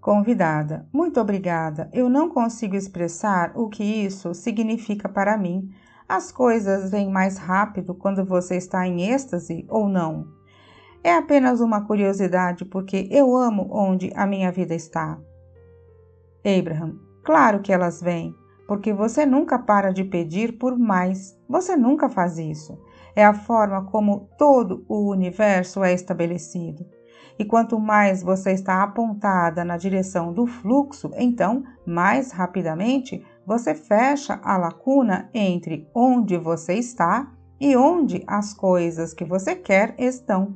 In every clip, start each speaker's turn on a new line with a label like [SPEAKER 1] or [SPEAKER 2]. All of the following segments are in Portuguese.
[SPEAKER 1] Convidada, muito obrigada. Eu não consigo expressar o que isso significa para mim. As coisas vêm mais rápido quando você está em êxtase ou não? É apenas uma curiosidade porque eu amo onde a minha vida está. Abraham, claro que elas vêm, porque você nunca para de pedir por mais. Você nunca faz isso. É a forma como todo o universo é estabelecido. E quanto mais você está apontada na direção do fluxo, então, mais rapidamente você fecha a lacuna entre onde você está e onde as coisas que você quer estão.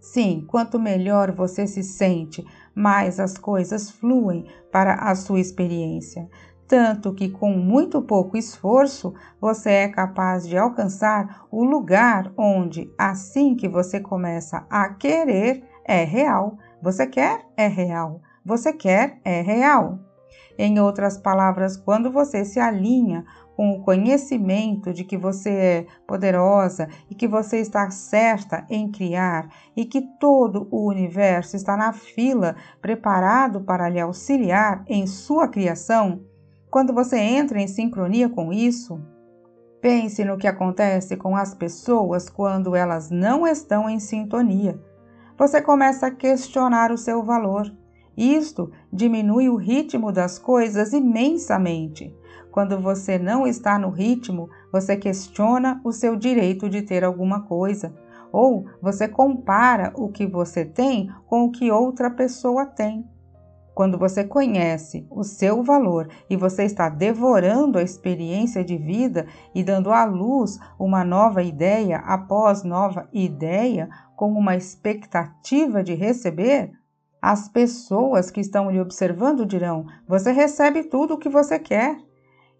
[SPEAKER 1] Sim, quanto melhor você se sente, mais as coisas fluem para a sua experiência. Tanto que, com muito pouco esforço, você é capaz de alcançar o lugar onde, assim que você começa a querer, é real. Você quer? É real. Você quer? É real. Em outras palavras, quando você se alinha com o conhecimento de que você é poderosa e que você está certa em criar e que todo o universo está na fila preparado para lhe auxiliar em sua criação, quando você entra em sincronia com isso, pense no que acontece com as pessoas quando elas não estão em sintonia. Você começa a questionar o seu valor. Isto diminui o ritmo das coisas imensamente. Quando você não está no ritmo, você questiona o seu direito de ter alguma coisa, ou você compara o que você tem com o que outra pessoa tem. Quando você conhece o seu valor e você está devorando a experiência de vida e dando à luz uma nova ideia após nova ideia, com uma expectativa de receber, as pessoas que estão lhe observando dirão: Você recebe tudo o que você quer.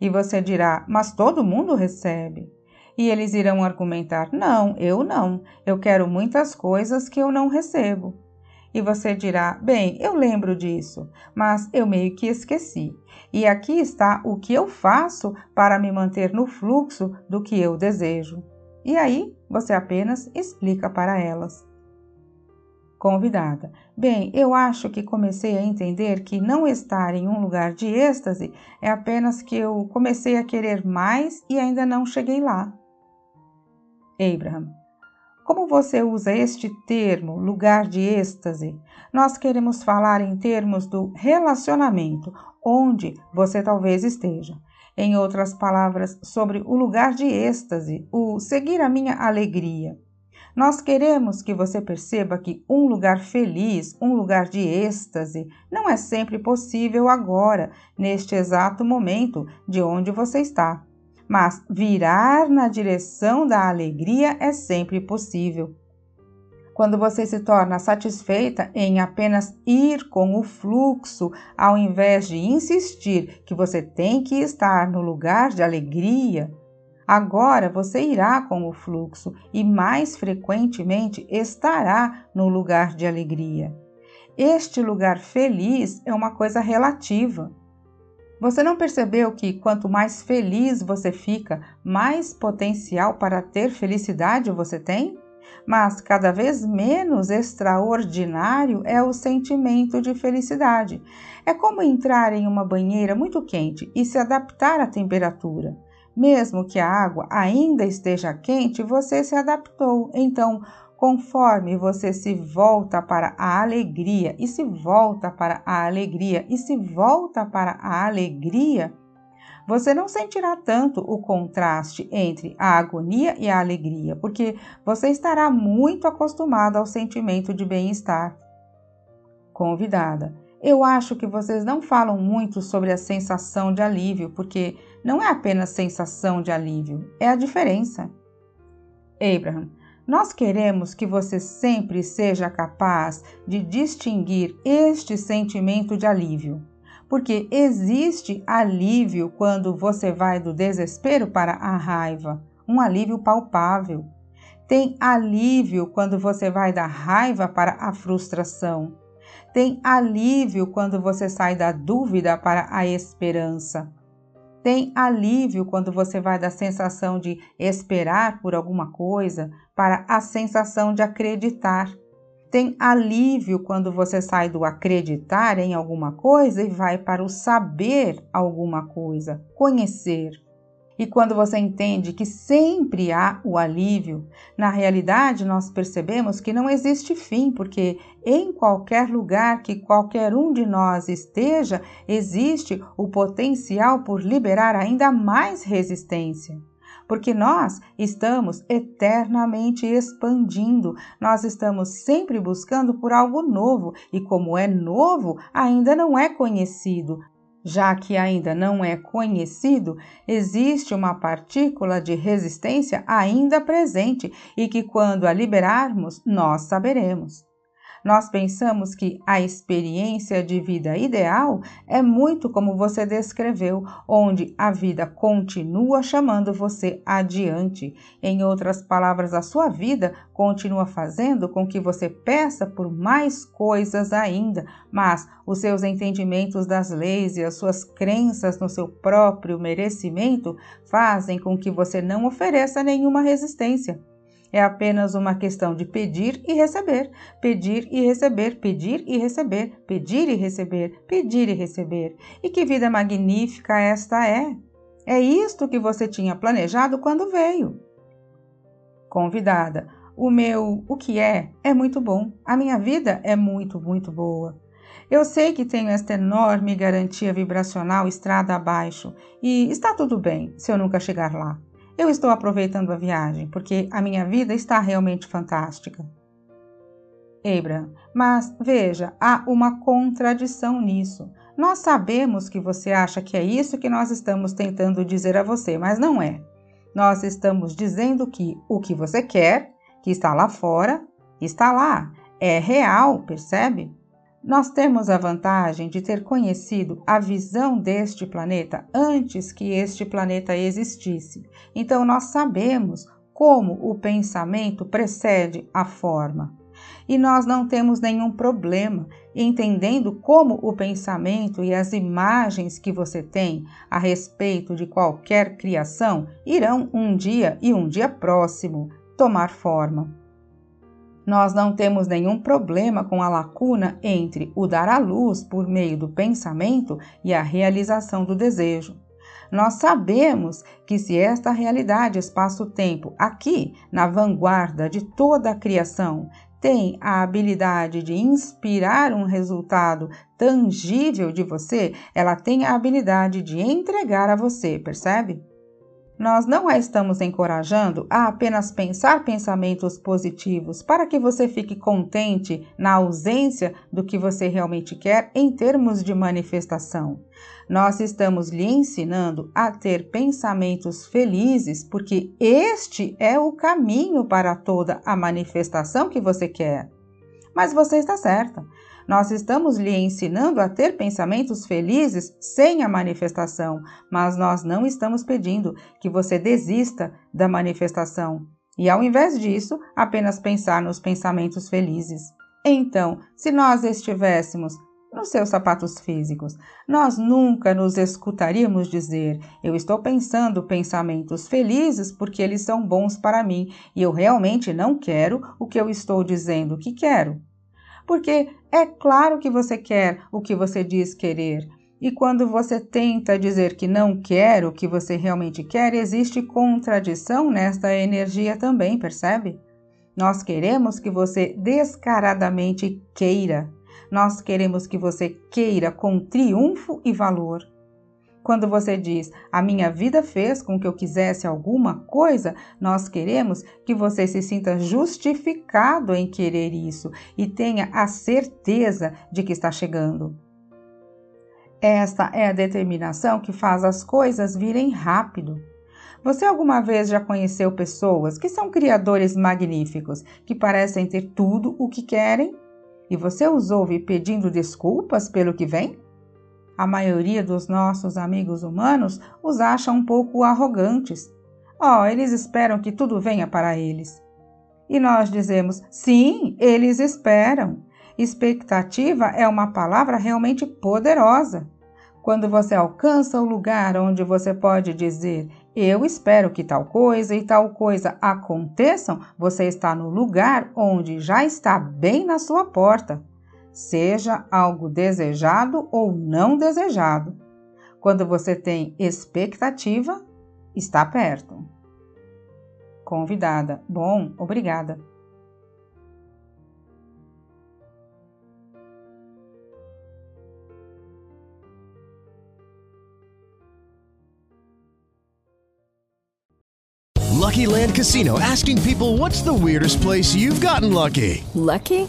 [SPEAKER 1] E você dirá: Mas todo mundo recebe. E eles irão argumentar: Não, eu não. Eu quero muitas coisas que eu não recebo. E você dirá: Bem, eu lembro disso, mas eu meio que esqueci. E aqui está o que eu faço para me manter no fluxo do que eu desejo. E aí você apenas explica para elas convidada. Bem, eu acho que comecei a entender que não estar em um lugar de êxtase é apenas que eu comecei a querer mais e ainda não cheguei lá. Abraham, como você usa este termo, lugar de êxtase? Nós queremos falar em termos do relacionamento, onde você talvez esteja. Em outras palavras, sobre o lugar de êxtase, o seguir a minha alegria. Nós queremos que você perceba que um lugar feliz, um lugar de êxtase, não é sempre possível agora, neste exato momento de onde você está. Mas virar na direção da alegria é sempre possível. Quando você se torna satisfeita em apenas ir com o fluxo, ao invés de insistir que você tem que estar no lugar de alegria, Agora você irá com o fluxo e mais frequentemente estará no lugar de alegria. Este lugar feliz é uma coisa relativa. Você não percebeu que quanto mais feliz você fica, mais potencial para ter felicidade você tem? Mas cada vez menos extraordinário é o sentimento de felicidade. É como entrar em uma banheira muito quente e se adaptar à temperatura. Mesmo que a água ainda esteja quente, você se adaptou. Então, conforme você se volta para a alegria e se volta para a alegria e se volta para a alegria, você não sentirá tanto o contraste entre a agonia e a alegria, porque você estará muito acostumado ao sentimento de bem-estar. Convidada, Eu acho que vocês não falam muito sobre a sensação de alívio, porque não é apenas sensação de alívio, é a diferença. Abraham, nós queremos que você sempre seja capaz de distinguir este sentimento de alívio, porque existe alívio quando você vai do desespero para a raiva, um alívio palpável. Tem alívio quando você vai da raiva para a frustração. Tem alívio quando você sai da dúvida para a esperança. Tem alívio quando você vai da sensação de esperar por alguma coisa para a sensação de acreditar. Tem alívio quando você sai do acreditar em alguma coisa e vai para o saber alguma coisa, conhecer. E quando você entende que sempre há o alívio, na realidade nós percebemos que não existe fim, porque em qualquer lugar que qualquer um de nós esteja, existe o potencial por liberar ainda mais resistência. Porque nós estamos eternamente expandindo, nós estamos sempre buscando por algo novo e, como é novo, ainda não é conhecido já que ainda não é conhecido, existe uma partícula de resistência ainda presente e que, quando a liberarmos, nós saberemos. Nós pensamos que a experiência de vida ideal é muito como você descreveu, onde a vida continua chamando você adiante. Em outras palavras, a sua vida continua fazendo com que você peça por mais coisas ainda, mas os seus entendimentos das leis e as suas crenças no seu próprio merecimento fazem com que você não ofereça nenhuma resistência. É apenas uma questão de pedir e receber, pedir e receber, pedir e receber, pedir e receber, pedir e receber. E que vida magnífica esta é! É isto que você tinha planejado quando veio. Convidada, o meu o que é é muito bom. A minha vida é muito, muito boa. Eu sei que tenho esta enorme garantia vibracional estrada abaixo e está tudo bem se eu nunca chegar lá. Eu estou aproveitando a viagem porque a minha vida está realmente fantástica. Abraham, mas veja, há uma contradição nisso. Nós sabemos que você acha que é isso que nós estamos tentando dizer a você, mas não é. Nós estamos dizendo que o que você quer, que está lá fora, está lá, é real, percebe? Nós temos a vantagem de ter conhecido a visão deste planeta antes que este planeta existisse. Então, nós sabemos como o pensamento precede a forma. E nós não temos nenhum problema entendendo como o pensamento e as imagens que você tem a respeito de qualquer criação irão um dia e um dia próximo tomar forma. Nós não temos nenhum problema com a lacuna entre o dar à luz por meio do pensamento e a realização do desejo. Nós sabemos que se esta realidade espaço-tempo, aqui na vanguarda de toda a criação, tem a habilidade de inspirar um resultado tangível de você, ela tem a habilidade de entregar a você, percebe? Nós não a estamos encorajando a apenas pensar pensamentos positivos para que você fique contente na ausência do que você realmente quer em termos de manifestação. Nós estamos lhe ensinando a ter pensamentos felizes, porque este é o caminho para toda a manifestação que você quer. Mas você está certa. Nós estamos lhe ensinando a ter pensamentos felizes sem a manifestação, mas nós não estamos pedindo que você desista da manifestação e, ao invés disso, apenas pensar nos pensamentos felizes. Então, se nós estivéssemos nos seus sapatos físicos, nós nunca nos escutaríamos dizer: Eu estou pensando pensamentos felizes porque eles são bons para mim e eu realmente não quero o que eu estou dizendo que quero porque é claro que você quer o que você diz querer. E quando você tenta dizer que não quer o que você realmente quer, existe contradição nesta energia também, percebe? Nós queremos que você descaradamente queira. Nós queremos que você queira com triunfo e valor. Quando você diz a minha vida fez com que eu quisesse alguma coisa, nós queremos que você se sinta justificado em querer isso e tenha a certeza de que está chegando. Esta é a determinação que faz as coisas virem rápido. Você alguma vez já conheceu pessoas que são criadores magníficos, que parecem ter tudo o que querem? E você os ouve pedindo desculpas pelo que vem? A maioria dos nossos amigos humanos os acha um pouco arrogantes. Oh, eles esperam que tudo venha para eles. E nós dizemos: sim, eles esperam. Expectativa é uma palavra realmente poderosa. Quando você alcança o lugar onde você pode dizer eu espero que tal coisa e tal coisa aconteçam, você está no lugar onde já está bem na sua porta, seja algo desejado ou não desejado. Quando você tem expectativa, está perto. Convidada. Bom, obrigada.
[SPEAKER 2] Lucky Land Casino asking people what's the weirdest place you've gotten lucky?
[SPEAKER 3] Lucky?